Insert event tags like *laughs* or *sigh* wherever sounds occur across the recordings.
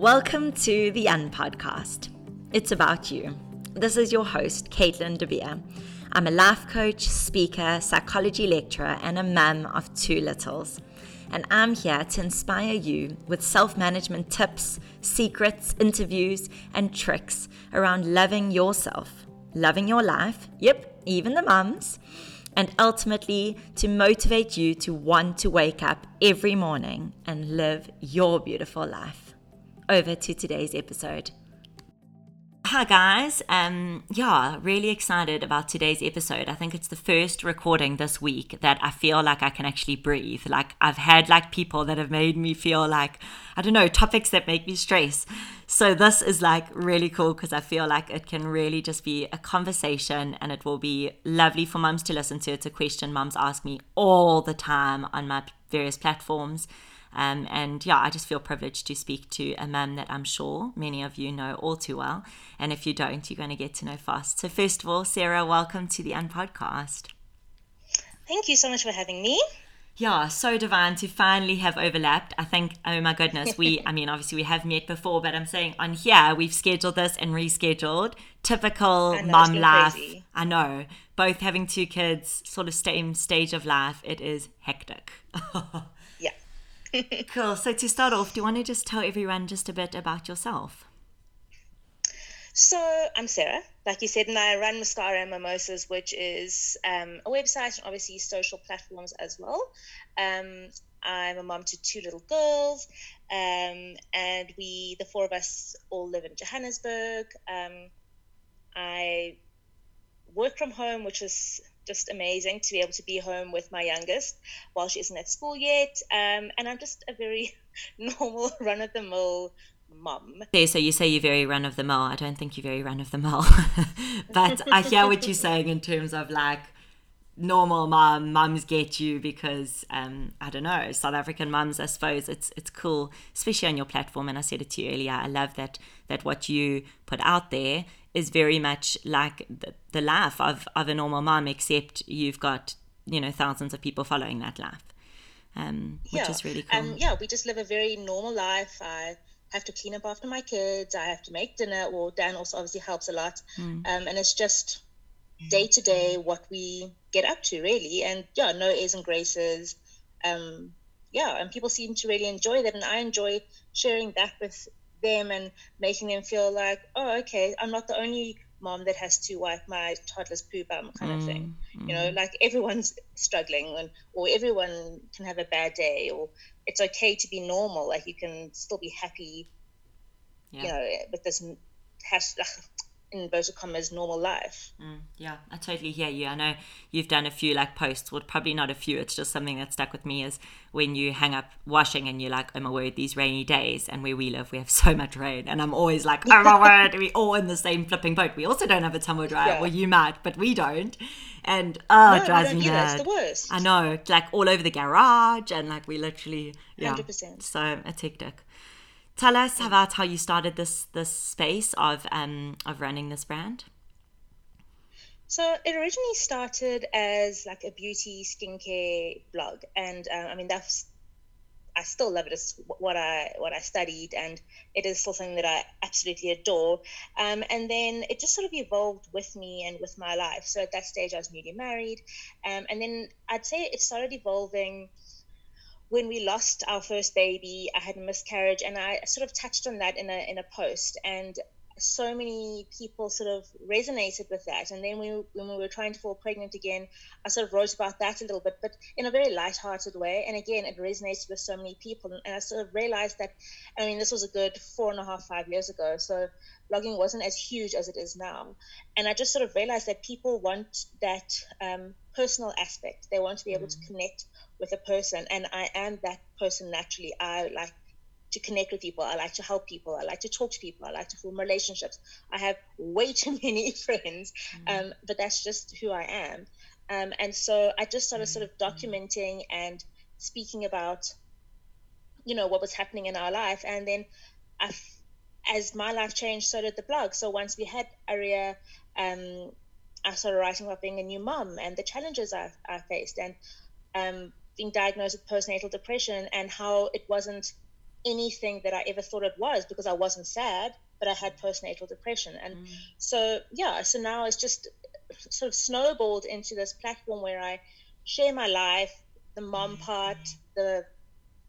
Welcome to the Unpodcast. It's about you. This is your host, Caitlin DeVere. I'm a life coach, speaker, psychology lecturer, and a mum of two littles. And I'm here to inspire you with self management tips, secrets, interviews, and tricks around loving yourself, loving your life, yep, even the mums, and ultimately to motivate you to want to wake up every morning and live your beautiful life over to today's episode. Hi guys, um, yeah, really excited about today's episode. I think it's the first recording this week that I feel like I can actually breathe. Like I've had like people that have made me feel like I don't know topics that make me stress. So this is like really cool because I feel like it can really just be a conversation and it will be lovely for mums to listen to. It's a question mums ask me all the time on my various platforms. Um, and yeah, I just feel privileged to speak to a mum that I'm sure many of you know all too well. And if you don't, you're going to get to know fast. So, first of all, Sarah, welcome to the Unpodcast. Thank you so much for having me. Yeah, so divine to finally have overlapped. I think, oh my goodness, we, *laughs* I mean, obviously we have met before, but I'm saying on here, we've scheduled this and rescheduled. Typical mum life. Crazy. I know. Both having two kids, sort of same stage of life, it is hectic. *laughs* *laughs* cool. So to start off, do you want to just tell everyone just a bit about yourself? So I'm Sarah, like you said, and I run Mascara and Mimosas, which is um, a website and obviously social platforms as well. Um, I'm a mom to two little girls, um, and we, the four of us, all live in Johannesburg. Um, I work from home, which is just amazing to be able to be home with my youngest while she isn't at school yet. Um, and I'm just a very *laughs* normal, *laughs* run of the mill mum. So you say you're very run of the mill. I don't think you're very run of the mill. *laughs* but I hear what you're saying in terms of like normal mum mums get you because um, I don't know South African mums I suppose it's it's cool especially on your platform and I said it to you earlier I love that that what you put out there is very much like the, the life of, of a normal mom, except you've got, you know, thousands of people following that life, um, which yeah. is really cool. Um, yeah, we just live a very normal life. I have to clean up after my kids. I have to make dinner. Well, Dan also obviously helps a lot. Mm. Um, and it's just day to day what we get up to, really. And yeah, no airs and graces. Um, yeah, and people seem to really enjoy that. And I enjoy sharing that with them and making them feel like, oh, okay, I'm not the only mom that has to wipe my toddler's poo bum kind of thing. Mm, you know, mm. like everyone's struggling and or everyone can have a bad day or it's okay to be normal. Like you can still be happy, yeah. you know, with this has *laughs* in inverted commas normal life. Mm, yeah, I totally hear you. I know you've done a few like posts, well, probably not a few. It's just something that stuck with me is when you hang up washing and you're like, oh my word, these rainy days, and where we live, we have *laughs* so much rain, and I'm always like, oh my word, we all in the same flipping boat. We also don't have a tumble dryer. Yeah. Well, you might, but we don't. And oh, no, it drives me mad. It's the worst. I know, like all over the garage, and like we literally, yeah. 100%. So it's hectic. Tell us about how you started this this space of um of running this brand. So it originally started as like a beauty skincare blog, and um, I mean that's I still love it. It's what I what I studied, and it is still something that I absolutely adore. Um, and then it just sort of evolved with me and with my life. So at that stage, I was newly married, um, and then I'd say it started evolving when we lost our first baby, I had a miscarriage, and I sort of touched on that in a in a post, and so many people sort of resonated with that. And then we, when we were trying to fall pregnant again, I sort of wrote about that a little bit, but in a very light-hearted way. And again, it resonated with so many people. And I sort of realized that, I mean, this was a good four and a half, five years ago. So blogging wasn't as huge as it is now. And I just sort of realized that people want that um, personal aspect. They want to be able mm. to connect with a person and i am that person naturally. I like to connect with people. I like to help people. I like to talk to people. I like to form relationships. I have way *laughs* too many friends mm-hmm. um, but that's just who i am. Um, and so i just started sort of mm-hmm. documenting and speaking about you know what was happening in our life. And then I, as my life changed so did the blog. So once we had aria um, i started writing about being a new mom and the challenges i, I faced. And um, being diagnosed with postnatal depression and how it wasn't anything that I ever thought it was because I wasn't sad, but I had postnatal depression. And mm. so, yeah, so now it's just sort of snowballed into this platform where I share my life, the mom mm. part, the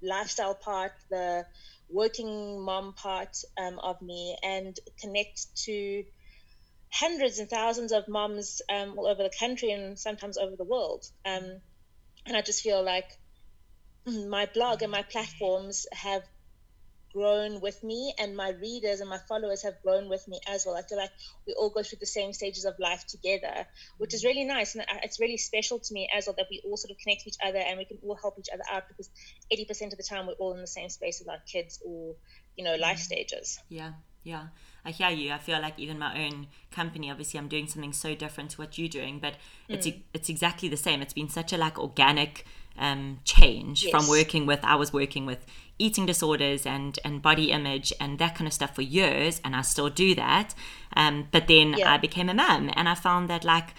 lifestyle part, the working mom part um, of me, and connect to hundreds and thousands of moms um, all over the country and sometimes over the world. Um, and I just feel like mm, my blog and my platforms have grown with me and my readers and my followers have grown with me as well. I feel like we all go through the same stages of life together, which is really nice. And it's really special to me as well that we all sort of connect with each other and we can all help each other out because 80% of the time we're all in the same space with our kids or, you know, life stages. Yeah, yeah. I hear you. I feel like even my own company, obviously, I'm doing something so different to what you're doing, but it's mm. it's exactly the same. It's been such a like organic um, change yes. from working with. I was working with eating disorders and and body image and that kind of stuff for years and I still do that um, but then yeah. I became a mum and I found that like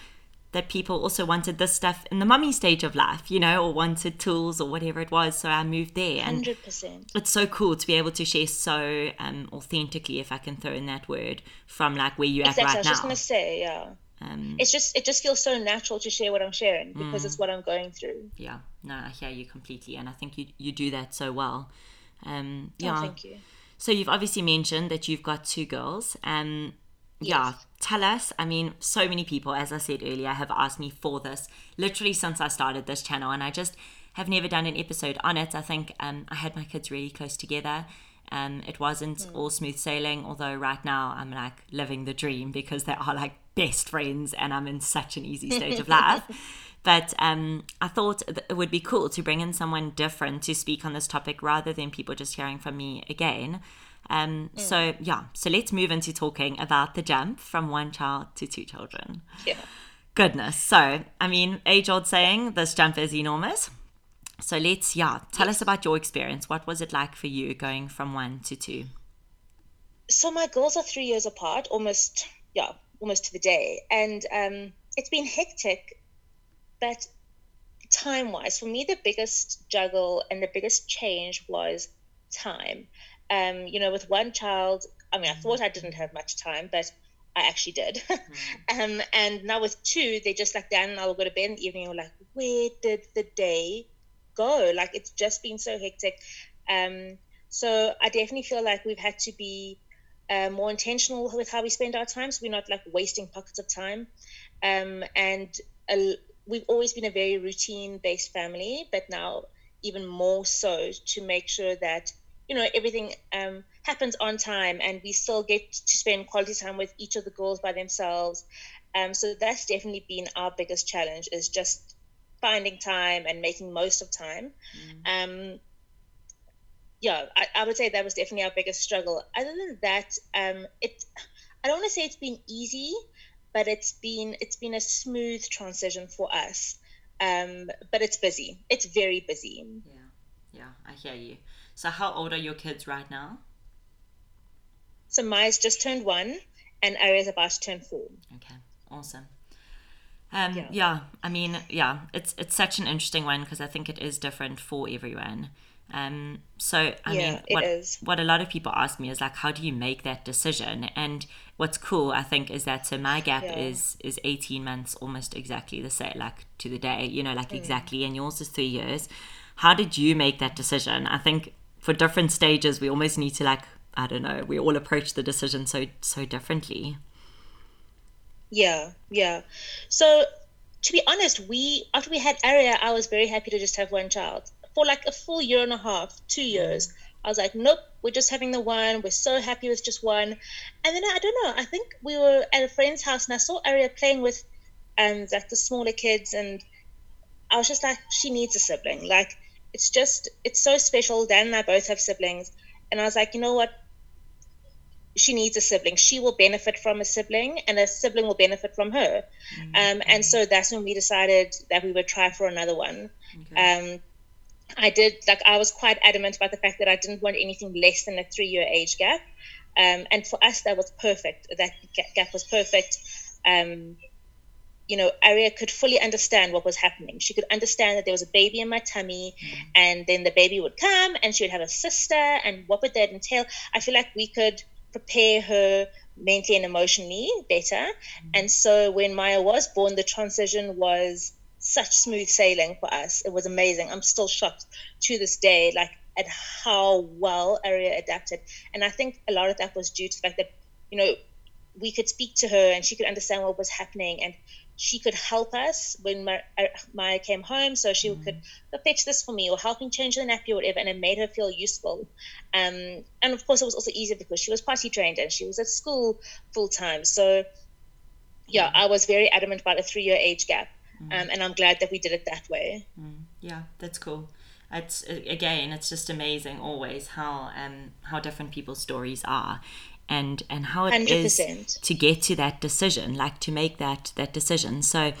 that people also wanted this stuff in the mummy stage of life you know or wanted tools or whatever it was so I moved there and 100%. it's so cool to be able to share so um, authentically if I can throw in that word from like where you're exactly. at right I was now just gonna say yeah um, it's just it just feels so natural to share what I'm sharing because mm, it's what I'm going through. Yeah, no, I hear you completely, and I think you you do that so well. Um, oh, yeah. Oh, thank you. So you've obviously mentioned that you've got two girls. Um. Yeah, tell us. I mean, so many people, as I said earlier, have asked me for this literally since I started this channel, and I just have never done an episode on it. I think um, I had my kids really close together. Um, it wasn't mm. all smooth sailing, although right now I'm like living the dream because they are like best friends and I'm in such an easy stage of life. *laughs* But um, I thought it would be cool to bring in someone different to speak on this topic rather than people just hearing from me again. Um, mm. So, yeah, so let's move into talking about the jump from one child to two children. Yeah. Goodness. So, I mean, age old saying, this jump is enormous. So, let's, yeah, tell us about your experience. What was it like for you going from one to two? So, my girls are three years apart, almost, yeah, almost to the day. And um, it's been hectic but time wise, for me, the biggest juggle and the biggest change was time. Um, you know, with one child, I mean, I thought I didn't have much time, but I actually did. *laughs* Mm-hmm. um, and now with two, they just like Dan and I will go to bed in the evening. We're like, where did the day go? Like it's just been so hectic. Um, so I definitely feel like we've had to be uh, more intentional with how we spend our time, so we're not like wasting pockets of time. Um, and a, we've always been a very routine based family, but now even more so to make sure that you know everything um, happens on time and we still get to spend quality time with each of the girls by themselves. Um, so that's definitely been our biggest challenge is just finding time and making most of time. Mm. Um, yeah, I, I, would say that was definitely our biggest struggle. Other than that, um, it I don't want to say it's been easy, but it's been it's been a smooth transition for us. Um, but it's busy. It's very busy. Yeah, yeah, I hear you. So, how old are your kids right now? So Maya's just turned one, and Aria's about to turn four. Okay, awesome. Um, yeah. yeah, I mean, yeah, it's it's such an interesting one because I think it is different for everyone. Um, so I yeah, mean, what what a lot of people ask me is like, how do you make that decision? And what's cool, I think, is that so my gap yeah. is is eighteen months, almost exactly the same, like to the day, you know, like mm. exactly, and yours is three years. How did you make that decision? I think for different stages, we almost need to like, I don't know, we all approach the decision so so differently. Yeah, yeah. So to be honest, we after we had Aria, I was very happy to just have one child for like a full year and a half, two years. I was like, nope, we're just having the one. We're so happy with just one. And then I don't know. I think we were at a friend's house and I saw Aria playing with um like the smaller kids, and I was just like, she needs a sibling. Like it's just it's so special. Dan and I both have siblings, and I was like, you know what? She needs a sibling. She will benefit from a sibling, and a sibling will benefit from her. Mm-hmm. Um, and so that's when we decided that we would try for another one. Okay. Um, I did like I was quite adamant about the fact that I didn't want anything less than a three year age gap, um, and for us that was perfect. That gap was perfect. Um, you know, Aria could fully understand what was happening. She could understand that there was a baby in my tummy, mm. and then the baby would come, and she would have a sister, and what would that entail? I feel like we could prepare her mentally and emotionally better. Mm. And so when Maya was born, the transition was such smooth sailing for us. It was amazing. I'm still shocked to this day, like at how well Aria adapted. And I think a lot of that was due to the fact that, you know, we could speak to her and she could understand what was happening and she could help us when Maya, uh, Maya came home. So she mm. could fetch this for me or help me change the nappy or whatever. And it made her feel useful. Um, and of course, it was also easier because she was party trained and she was at school full time. So, yeah, I was very adamant about a three year age gap. Mm. Um, and I'm glad that we did it that way. Mm. Yeah, that's cool it's again it's just amazing always how um how different people's stories are and and how it 100%. is to get to that decision like to make that that decision so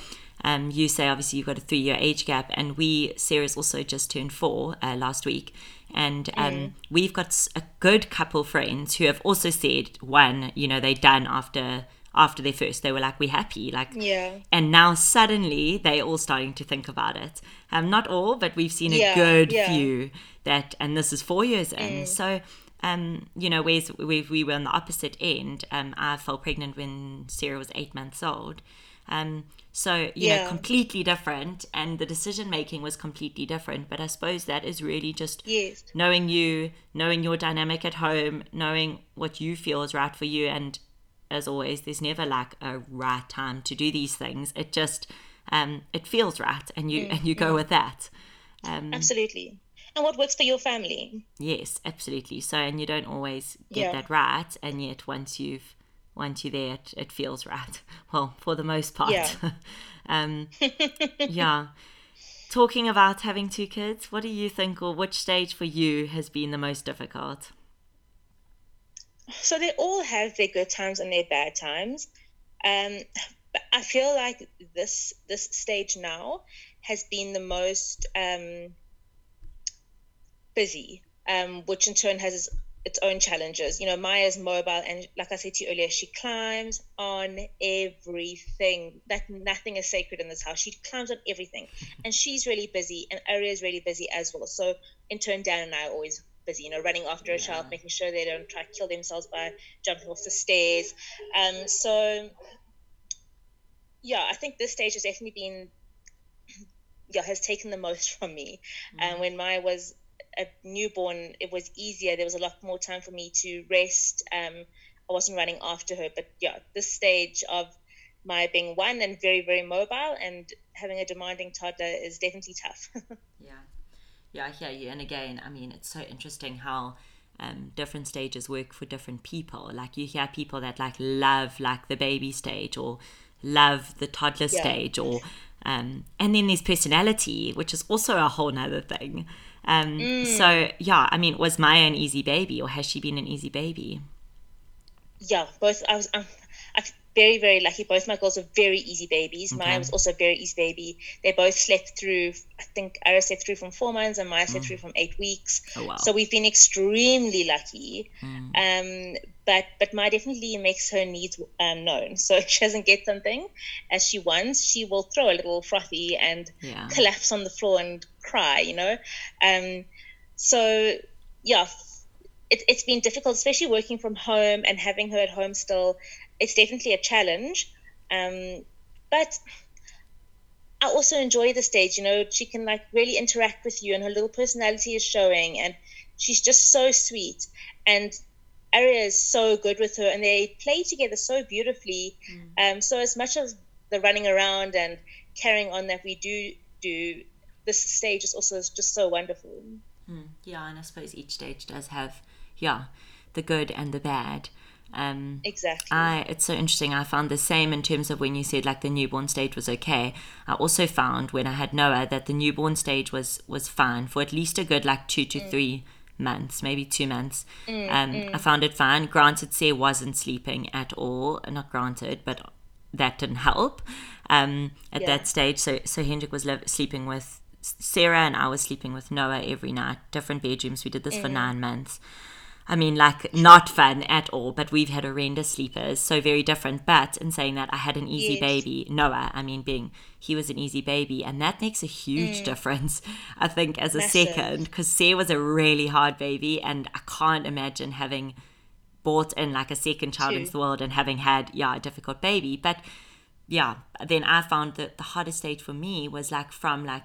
um, you say obviously you've got a three year age gap and we Sarah's also just turned four uh, last week and um, mm. we've got a good couple friends who have also said one you know they done after after their first they were like we're happy like yeah and now suddenly they're all starting to think about it um not all but we've seen a yeah, good yeah. few that and this is four years in mm. so um you know whereas we, we were on the opposite end um i fell pregnant when sarah was eight months old um so you yeah. know completely different and the decision making was completely different but i suppose that is really just yes. knowing you knowing your dynamic at home knowing what you feel is right for you and as always, there's never like a right time to do these things. It just um, it feels right, and you mm, and you go mm. with that. Um, absolutely. And what works for your family? Yes, absolutely. So, and you don't always get yeah. that right, and yet once you've once you're there, it, it feels right. *laughs* Well, for the most part. Yeah. *laughs* um, *laughs* yeah. Talking about having two kids, what do you think, or which stage for you has been the most difficult? so they all have their good times and their bad times. Um, but I feel like this this stage now has been the most um, busy, um, which in turn has its own challenges. You know, Maya's mobile, and like I said to you earlier, she climbs on everything. That nothing is sacred in this house. She climbs on everything, *laughs* and she's really busy, and Aria is really busy as well. So in turn, Dan and I are always busy, you know, running after yeah. a child, making sure they don't try to kill themselves by jumping off the stairs. Um, so, yeah, I think this stage has definitely been, *clears throat* yeah, has taken the most *laughs* from me. And mm. um, when Maya was a newborn, it was easier. There was a lot more time for me to rest. Um, I wasn't running after her, but yeah, this stage of Maya being one and very very mobile and having a demanding toddler is definitely tough. *laughs* yeah. Yeah, I hear you. And again, I mean, it's so interesting how um, different stages work for different people. Like you hear people that like love like the baby stage or love the toddler yeah. stage or um, and then there's personality, which is also a whole nother thing. Um, mm. So yeah, I mean, was Maya an easy baby or has she been an easy baby? Yeah, both. I was. Um, I very, very lucky. Both my girls are very easy babies. Okay. Maya was also a very easy baby. They both slept through, I think Aria slept through from four months and Maya slept mm. through from eight weeks. Oh, wow. So we've been extremely lucky. Mm. Um, but but Maya definitely makes her needs um, known. *laughs* So if she doesn't get something as she wants, she will throw a little frothy and yeah. collapse on the floor and cry, you know? Um, so, yeah, it, it's been difficult, especially working from home and having her at home still it's definitely a challenge. Um, but I also enjoy the stage. You know, she can like really interact with you, and her little personality is showing, and she's just so sweet. And Aria is so good with her, and they play together so beautifully. Mm. Um, so as much as the running around and carrying on that we do do, this stage is also just so wonderful. Mm. Yeah, and I suppose each stage does have, yeah, the good and the bad. Um, exactly. I, it's so interesting. I found the same in terms of when you said like the newborn stage was okay. I also found when I had Noah that the newborn stage was was fine for at least a good like two to mm. three months, maybe two months. Mm, um, mm. I found it fine. Granted, Say wasn't sleeping at all. Not granted, but that didn't help um, at yeah. that stage. So so Hendrik was li- sleeping with Sarah and I was sleeping with Noah every night, different bedrooms. We did this for mm. nine months. I mean, like not fun at all, but we've had horrendous sleepers, so very different. But in saying that, I had an easy yes. baby, Noah. I mean, being he was an easy baby, and that makes a huge mm. difference, *laughs* I think, as a Massive. second, because Sarah was a really hard baby, and I can't imagine having brought in like a second child Two. into the world and having had yeah a difficult baby. But yeah, then I found that the hardest stage for me was like from like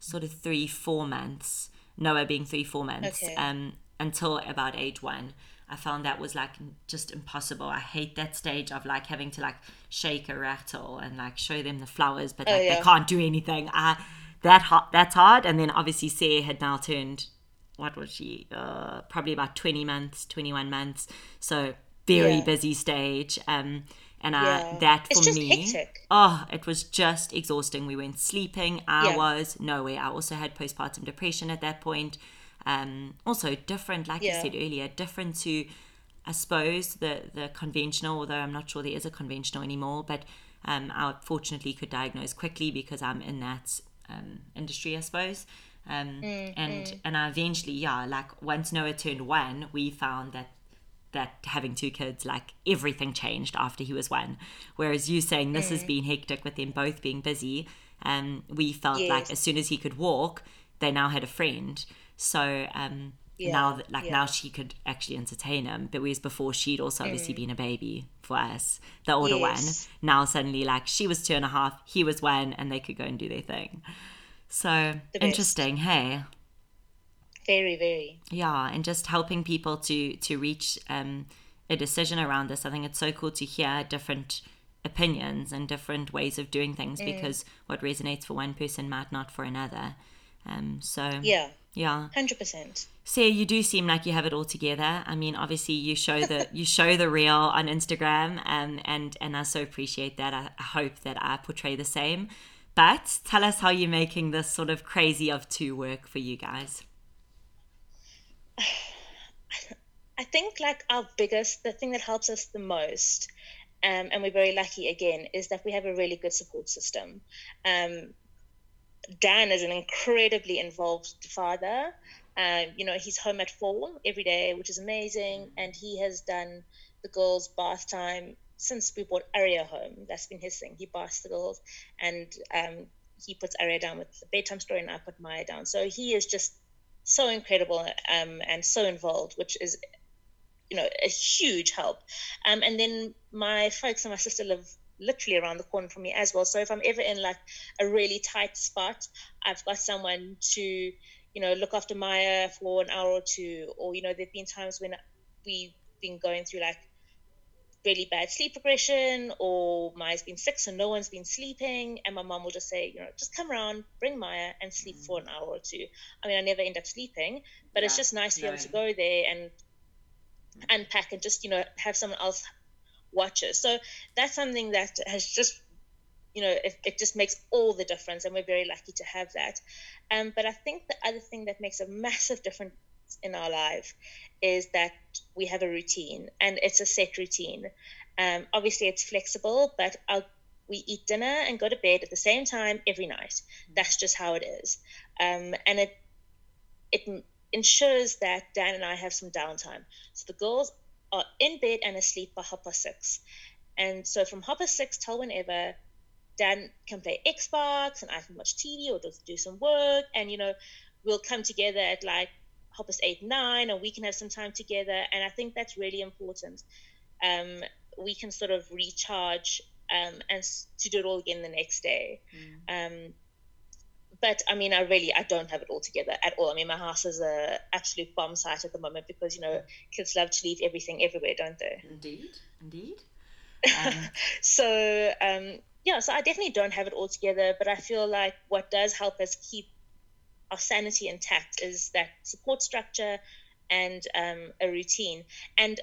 sort of three four months, Noah being three four months, okay. um until about age one. I found that was like just impossible. I hate that stage of like having to like shake a rattle and like show them the flowers, but oh, like, oh, yeah. they can't do anything. I that hard, that's hard. And then obviously Sarah had now turned what was she? Uh, probably about twenty months, twenty one months. So very yeah. busy stage. Um, and yeah. that for me, hectic. oh, it was just exhausting. We weren't sleeping. I was no way. I also had postpartum depression at that point. Um, also different, like yeah. you said earlier, different to, I suppose, the the conventional. Although I'm not sure there is a conventional anymore, but um, I fortunately could diagnose quickly because I'm in that um, industry, I suppose. Um, mm, and mm. and I eventually, yeah, like once Noah turned one, we found that that having two kids, like everything changed after he was one. Whereas you saying this mm. has been hectic with them both being busy, um, we felt yes. like as soon as he could walk, they now had a friend. So um, yeah, now that like yeah. now she could actually entertain him, but whereas before she'd also obviously mm. been a baby for us, the older yes. one. Now suddenly like she was two and a half, he was one, and they could go and do their thing. So interesting, hey. Very, very. Yeah, and just helping people to to reach um, a decision around this. I think it's so cool to hear different opinions and different ways of doing things mm. because what resonates for one person might not for another. Um, so yeah, yeah, hundred percent. Sarah, you do seem like you have it all together. I mean, obviously, you show the you show the real on Instagram, um, and and I so appreciate that. I, I hope that I portray the same. But tell us how you're making this sort of crazy of two work for you guys. *sighs* I think like our biggest, the thing that helps us the most, um, and we're very lucky again, is that we have a really good support system. Um, Dan is an incredibly involved father. Um, you know, he's home at four every day, which is amazing. And he has done the girls' bath time since we brought Aria home. That's been his thing. He baths the girls and um, he puts Aria down with the bedtime story and I put Maya down. So he is just so incredible um, and so involved, which is, you know, a huge help. Um, and then my folks and my sister live literally around the corner from me as well. So if I'm ever in like a really tight spot, I've got someone to, you know, look after Maya for an hour or two. Or, you know, there've been times when we've been going through like really bad sleep regression or Maya's been sick so no one's been sleeping and my mom will just say, you know, just come around, bring Maya and sleep mm. for an hour or two. I mean I never end up sleeping, but yeah. it's just nice to be able to go there and unpack and just, you know, have someone else watches. So that's something that has just, you know, it, it just makes all the difference, and we're very lucky to have that. Um, but I think the other thing that makes a massive difference in our life is that we have a routine, and it's a set routine. Um, obviously, it's flexible, but our we eat dinner and go to bed at the same time every night. That's just how it is. Um, and it it ensures that Dan and I have some downtime. So the girls are in bed and asleep by half past six. And so from half past six till whenever, Dan can play Xbox and I can watch TV or just do some work. And, you know, we'll come together at like half past eight, nine, and we can have some time together. And I think that's really important. Um, we can sort of recharge um, and to do it all again the next day. Mm. Um, but I mean, I really I don't have it all together at all. I mean, my house is a absolute bomb site at the moment because you know kids love to leave everything everywhere, don't they? Indeed, indeed. *laughs* Um... so um, yeah, so I definitely don't have it all together, but I feel like what does help us keep our sanity intact is that support structure and um, a routine. And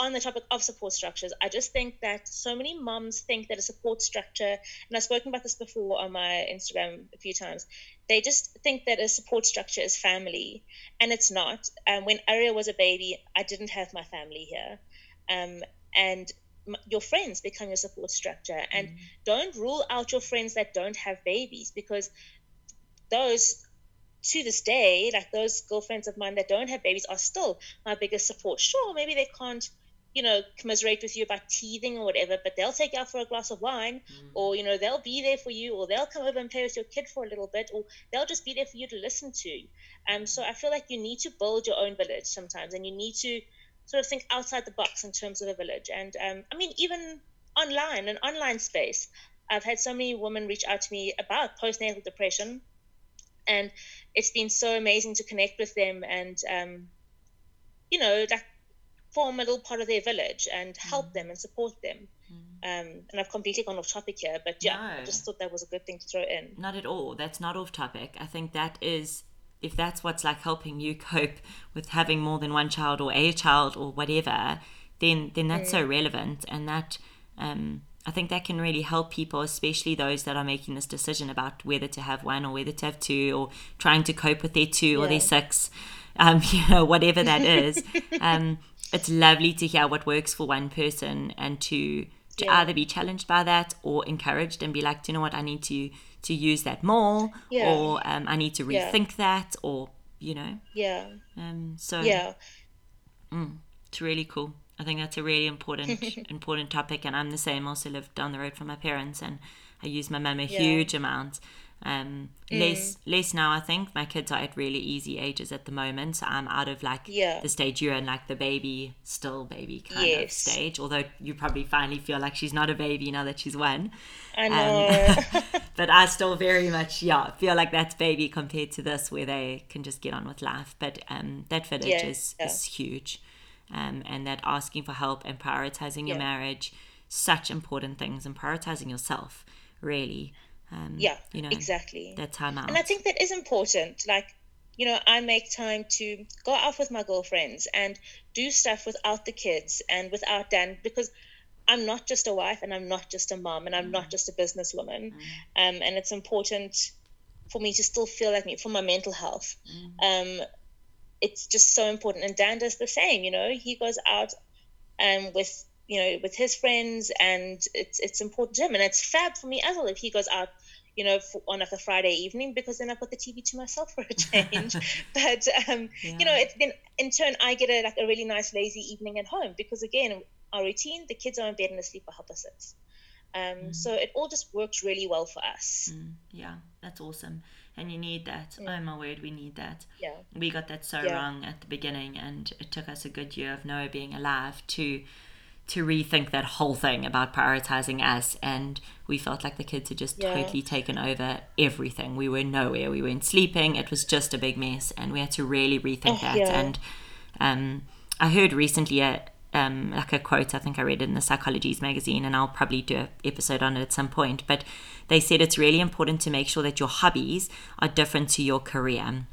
on the topic of support structures, I just think that so many moms think that a support structure, and I've spoken about this before on my Instagram a few times, they just think that a support structure is family, and it's not. Um, when Aria was a baby, I didn't have my family here. Um, and your friends become your support structure. And mm. don't rule out your friends that don't have babies because those to this day, like those girlfriends of mine that don't have babies are still my biggest support. Sure, maybe they can't, you know, commiserate with you about teething or whatever, but they'll take you out for a glass of wine, mm. or you know, they'll be there for you, or they'll come over and play with your kid for a little bit, or they'll just be there for you to listen to. Um, so I feel like you need to build your own village sometimes, and you need to sort of think outside the box in terms of a village. And um, I mean, even online, an online space, I've had so many women reach out to me about postnatal depression and it's been so amazing to connect with them and um, you know like form a little part of their village and help mm. them and support them mm. um, and i've completely gone off topic here but yeah no. i just thought that was a good thing to throw in not at all that's not off topic i think that is if that's what's like helping you *laughs* cope with having more than one child or a child or whatever then then that's mm. so relevant and that um, I think that can really help people, especially those that are making this decision about whether to have one or whether to have two, or trying to cope with their two yeah. or their six, um, *laughs* you know, whatever that is. *laughs* um, it's lovely to hear what works for one person and to to yeah. either be challenged by that or encouraged and be like, do you know what, I need to to use that more, yeah. or um, I need to rethink that, or you know, yeah. Um, so yeah, mm, it's really cool. I think that's a really important *laughs* important topic, and I'm the same. Also live down the road from my parents, and I use my mum a yeah. huge amount. Um, mm. less less now. I think my kids are at really easy ages at the moment, so I'm out of like yeah. the stage you're in, like the baby, still baby kind yes. of stage. Although you probably finally feel like she's not a baby now that she's one. I um, know. Um, *laughs* *laughs* but I still very much yeah feel like that's baby compared to this where they can just get on with life. But um, that village yeah. is is huge um, and that asking for help and prioritizing your marriage such important things and prioritizing yourself really um, yeah you know exactly that time out and i think that is important like you know i make time to go out with my girlfriends and do stuff without the kids and without dan because i'm not just a wife and i'm not just a mom and i'm mm. not just a businesswoman mm. um, and it's important for me to still feel like me for my mental health mm. um, it's just so important. And Dan does the same. You know, he goes out um, with you know with his friends, and it's it's important to him, and it's fab for me as well if he goes out. You know, for, on like a Friday evening, because then I've got the TV to myself for a change. *laughs* *laughs* but um, yeah. you know, it's then in turn I get a like a really nice lazy evening at home because again, our routine, the kids are in bed and asleep for half past six. Um, mm. So it all just works really well for us. Mm. Yeah, that's awesome and you need that. Yeah. Oh my word, we need that. Yeah. We got that so yeah. wrong at the beginning, and it took us a good year of Noah being alive to to rethink that whole thing about prioritizing us and we felt like the kids had just yeah. totally taken over everything we were nowhere we weren't sleeping it was just a big mess and we had to really rethink oh, that yeah. and um, i heard recently a, um, like a quote i think i read it in the psychologies magazine and i'll probably do an episode on it at some point but they said it's really important to make sure that your hobbies are different to your career.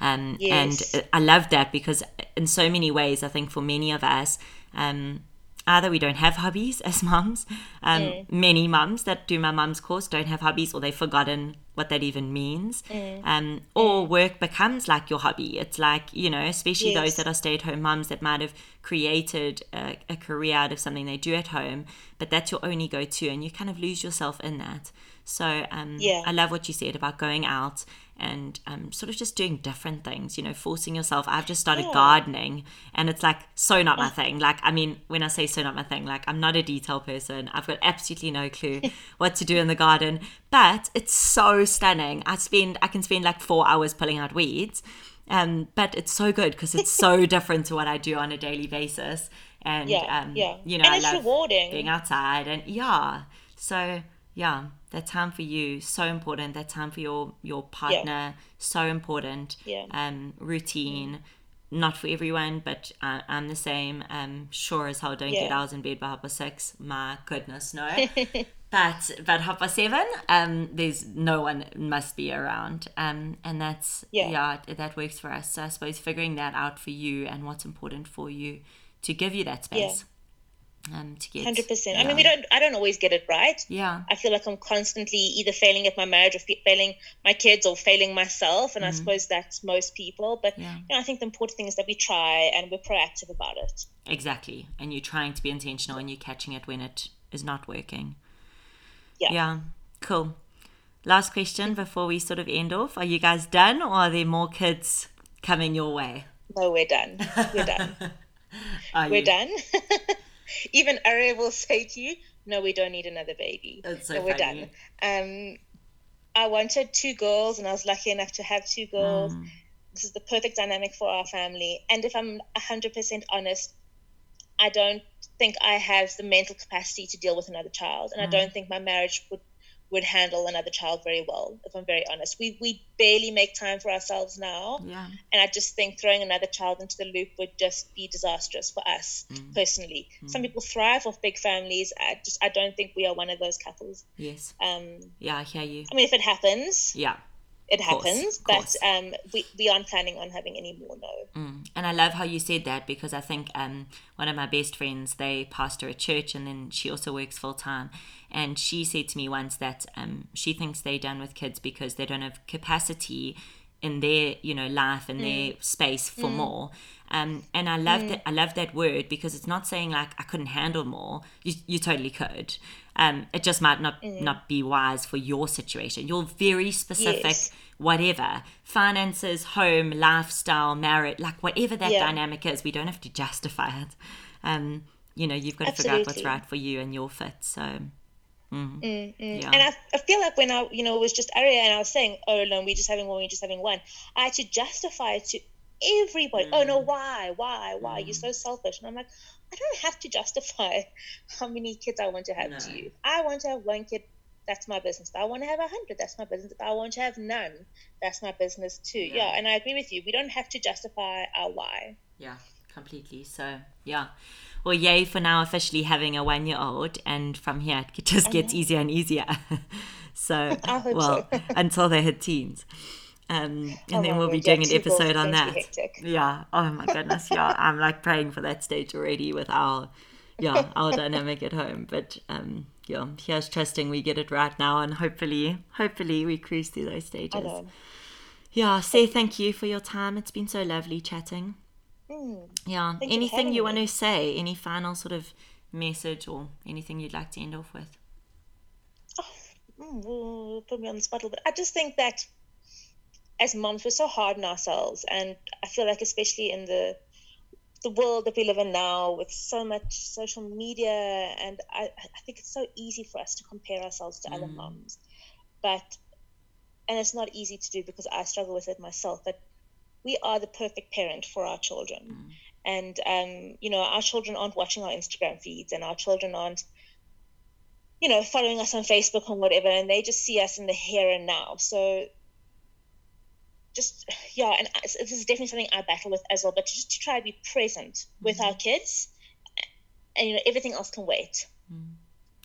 Um, yes. And I love that because, in so many ways, I think for many of us, um, either we don't have hobbies as *laughs* moms. Um, mm. Many moms that do my mom's course don't have hobbies or they've forgotten what that even means. Mm. Um, or mm. work becomes like your hobby. It's like, you know, especially yes. those that are stay at home moms that might have created a, a career out of something they do at home, but that's your only go to, and you kind of lose yourself in that. So um, yeah. I love what you said about going out and um, sort of just doing different things, you know, forcing yourself. I've just started yeah. gardening and it's like so not my thing. Like, I mean, when I say so not my thing, like I'm not a detail person. I've got absolutely no clue *laughs* what to do in the garden, but it's so stunning. I spend, I can spend like four hours pulling out weeds. Um, but it's so good because it's so *laughs* different to what I do on a daily basis. And, yeah, um, yeah. you know, and I love rewarding. being outside and yeah. So yeah that time for you so important that time for your your partner yeah. so important yeah um routine not for everyone but I, i'm the same um sure as hell don't yeah. get hours in bed by half past six my goodness no *laughs* but about half past seven um there's no one must be around um and that's yeah. yeah that works for us so i suppose figuring that out for you and what's important for you to give you that space um, to get. Hundred percent. I mean, we don't. I don't always get it right. Yeah. I feel like I'm constantly either failing at my marriage or failing my kids or failing myself, and mm-hmm. I suppose that's most people. But yeah. you know, I think the important thing is that we try and we're proactive about it. Exactly, and you're trying to be intentional, and you're catching it when it is not working. Yeah. Yeah. Cool. last question before we sort of end off. Are you guys done or are there more kids coming your way? No, we're done. We're done. *laughs* We're you? done. *laughs* Even Aria will say to you, no, we don't need another baby. That's so no, we're funny. done. Um, I wanted two girls, and I was lucky enough to have two girls. Mm. This is the perfect dynamic for our family. And if I'm 100% honest, I don't think I have the mental capacity to deal with another child. And I mm. don't think my marriage would, would handle another child very well, if I'm very honest. We, we barely make time for ourselves now. Yeah. And I just think throwing another child into the loop would just be disastrous for us mm. personally. Mm. Some people thrive off big families. I just I don't think we are one of those couples. Yes. Um, Yeah, I hear you. I mean, if it happens, Yeah. It course, happens. But course. um, we we aren't planning on having any more. No. Mm. And I love how you said that because I think um, one of my best friends, they pastor a church and then she also works full time. And she said to me once that um, she thinks they're done with kids because they don't have capacity in their, you know, life and their space for more. Um, and I love that. I love that word because it's not saying like I couldn't handle more. You, you totally could. Um, it just might not not be wise for your situation. You're very specific Yes. whatever finances home lifestyle marriage like whatever that Yeah. dynamic is we don't have to *laughs* justify it um you know you've got to figure out what's right for you and your fit so mm. yeah And I, I feel like when I, you know, it was just Aria and I was saying, oh, no, we're just having one, we're just having one. I had to justify it to everybody. Oh, Mm. no, why? Why? Why? You're so selfish. And I'm like, I don't have to justify *laughs* how many kids I want to have to you. I want to have one kid. That's my business. If I want to have a hundred, that's my business. If I want to have none, that's my business too. Yeah. Yeah. And I agree with you. We don't have to justify our why. yeah completely so yeah well yay for now officially having a one year old and from here it just gets easier and easier. *laughs* So well so. until they hit teens. Um, and Oh then we'll be doing an episode on that. yeah. Oh my goodness. Yeah i'm like praying for that stage already with our yeah our *laughs* dynamic at home. But um yeah here's trusting we get it right now and hopefully hopefully we cruise through those stages. Yeah say thank you for your time. It's been so lovely chatting Mm. yeah anything you want to say any final sort of message or anything you'd like to end off with mm, ooh, put me on the spot a little bit. I just think that as moms, we're so hard on ourselves, and I feel like especially in the the world that we live in now, with so much social media, and I, I think it's so easy for us to compare ourselves to other moms, but and it's not easy to do because I struggle with it myself. But we are the perfect parent for our children. And um, you know, our children aren't watching our Instagram feeds, and our children aren't you know, following us on Facebook or whatever, and they just see us in the here and now. So, just yeah, and this is definitely something I battle with as well. But just to try to be present with our kids, and you know, everything else can wait.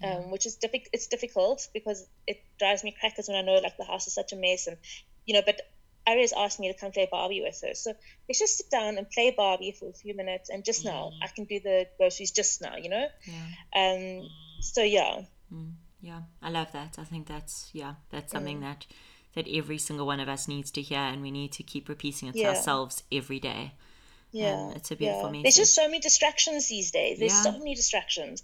Um, which is difficult. It's difficult because it drives me crackers when I know like the house is such a mess, and you know. But Aria's asked me to come play Barbie with her, so let's just sit down and play Barbie for a few minutes. And just now, I can do the groceries just now, you know. yeah Um, so yeah, yeah i love that i think that's yeah that's something Mm. that that every single one of us needs to hear and we need to keep repeating it to Yeah. ourselves every day Yeah, Um, it's a beautiful yeah. message. There's just so many distractions these days. There's Yeah. so many distractions.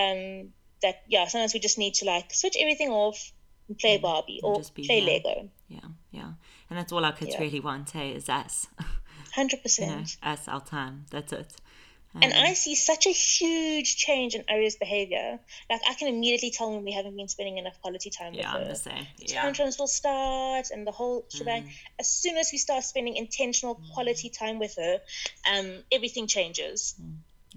Um, that yeah, sometimes we just need to like switch everything off and play Barbie or Mm. be play. Lego. yeah yeah and that's all our kids Yeah. really want hey is us *laughs* Hundred you know percent. us our time that's it And I see such a huge change in Aria's behavior. Like I can immediately tell when we haven't been spending enough quality time yeah with i'm her. the same yeah Tantrums will start and the whole shebang. Mm. As soon as we start spending intentional quality time with her, um, everything changes.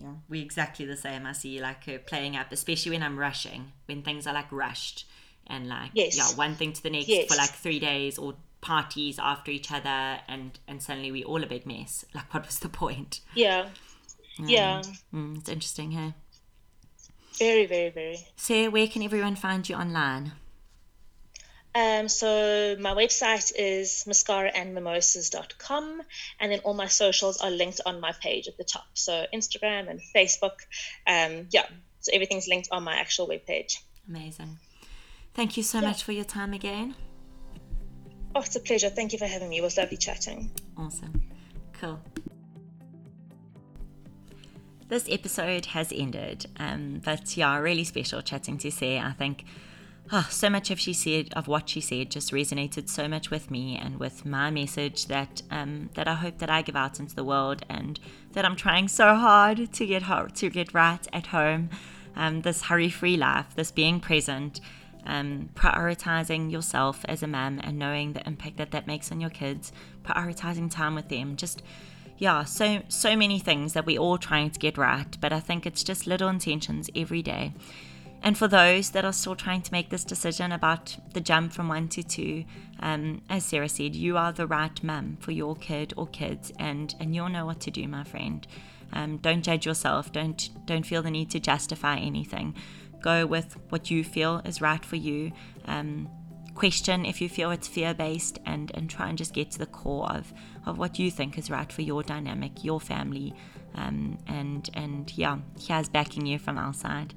Yeah, we're exactly the same. I see like her playing up, especially when I'm rushing, when things are like rushed and like Yes. yeah, one thing to the next Yes. for like three days or parties after each other, and and suddenly we all a big mess. *laughs* Like, what was the point? Yeah. Yeah. Mm, it's interesting, hey. Very, very, very. So, where can everyone find you online? Um, so my website is mascaraandmimosas.com and then all my socials are linked on my page at the top. So Instagram and Facebook. Um, yeah. So everything's linked on my actual webpage. Amazing. Thank you so much for your time again. Oh, it's a pleasure. Thank you for having me. It was lovely chatting. Awesome. Cool. This episode has ended, um, but yeah, really special chatting to say. I think oh, so much of she said of what she said just resonated so much with me and with my message that um, that I hope that I give out into the world and that I'm trying so hard to get ho- to get right at home. Um, this hurry-free life, this being present, um, prioritizing yourself as a mom and knowing the impact that that makes on your kids, prioritizing time with them, just yeah, so so many things that we're all trying to get right, but I think it's just little intentions every day. And for those that are still trying to make this decision about the jump from one to two, um, as Sarah said, you are the right mum for your kid or kids, and and you'll know what to do, my friend. Um, don't judge yourself. Don't don't feel the need to justify anything. Go with what you feel is right for you. Um, question if you feel it's fear based, and and try and just get to the core of of what you think is right for your dynamic, your family, um, and and yeah, has backing you from our side.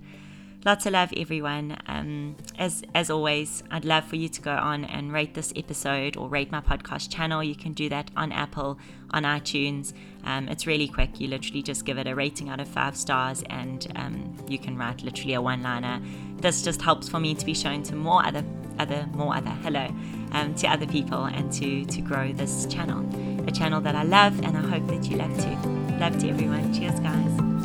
Lots of love, everyone. Um, as as always, I'd love for you to go on and rate this episode or rate my podcast channel. You can do that on Apple, on iTunes. Um, it's really quick. You literally just give it a rating out of five stars, and um, you can write literally a one-liner. This just helps for me to be shown to more other other more other hello um, to other people and to to grow this channel, a channel that I love and I hope that you love too. Love to everyone. Cheers, guys.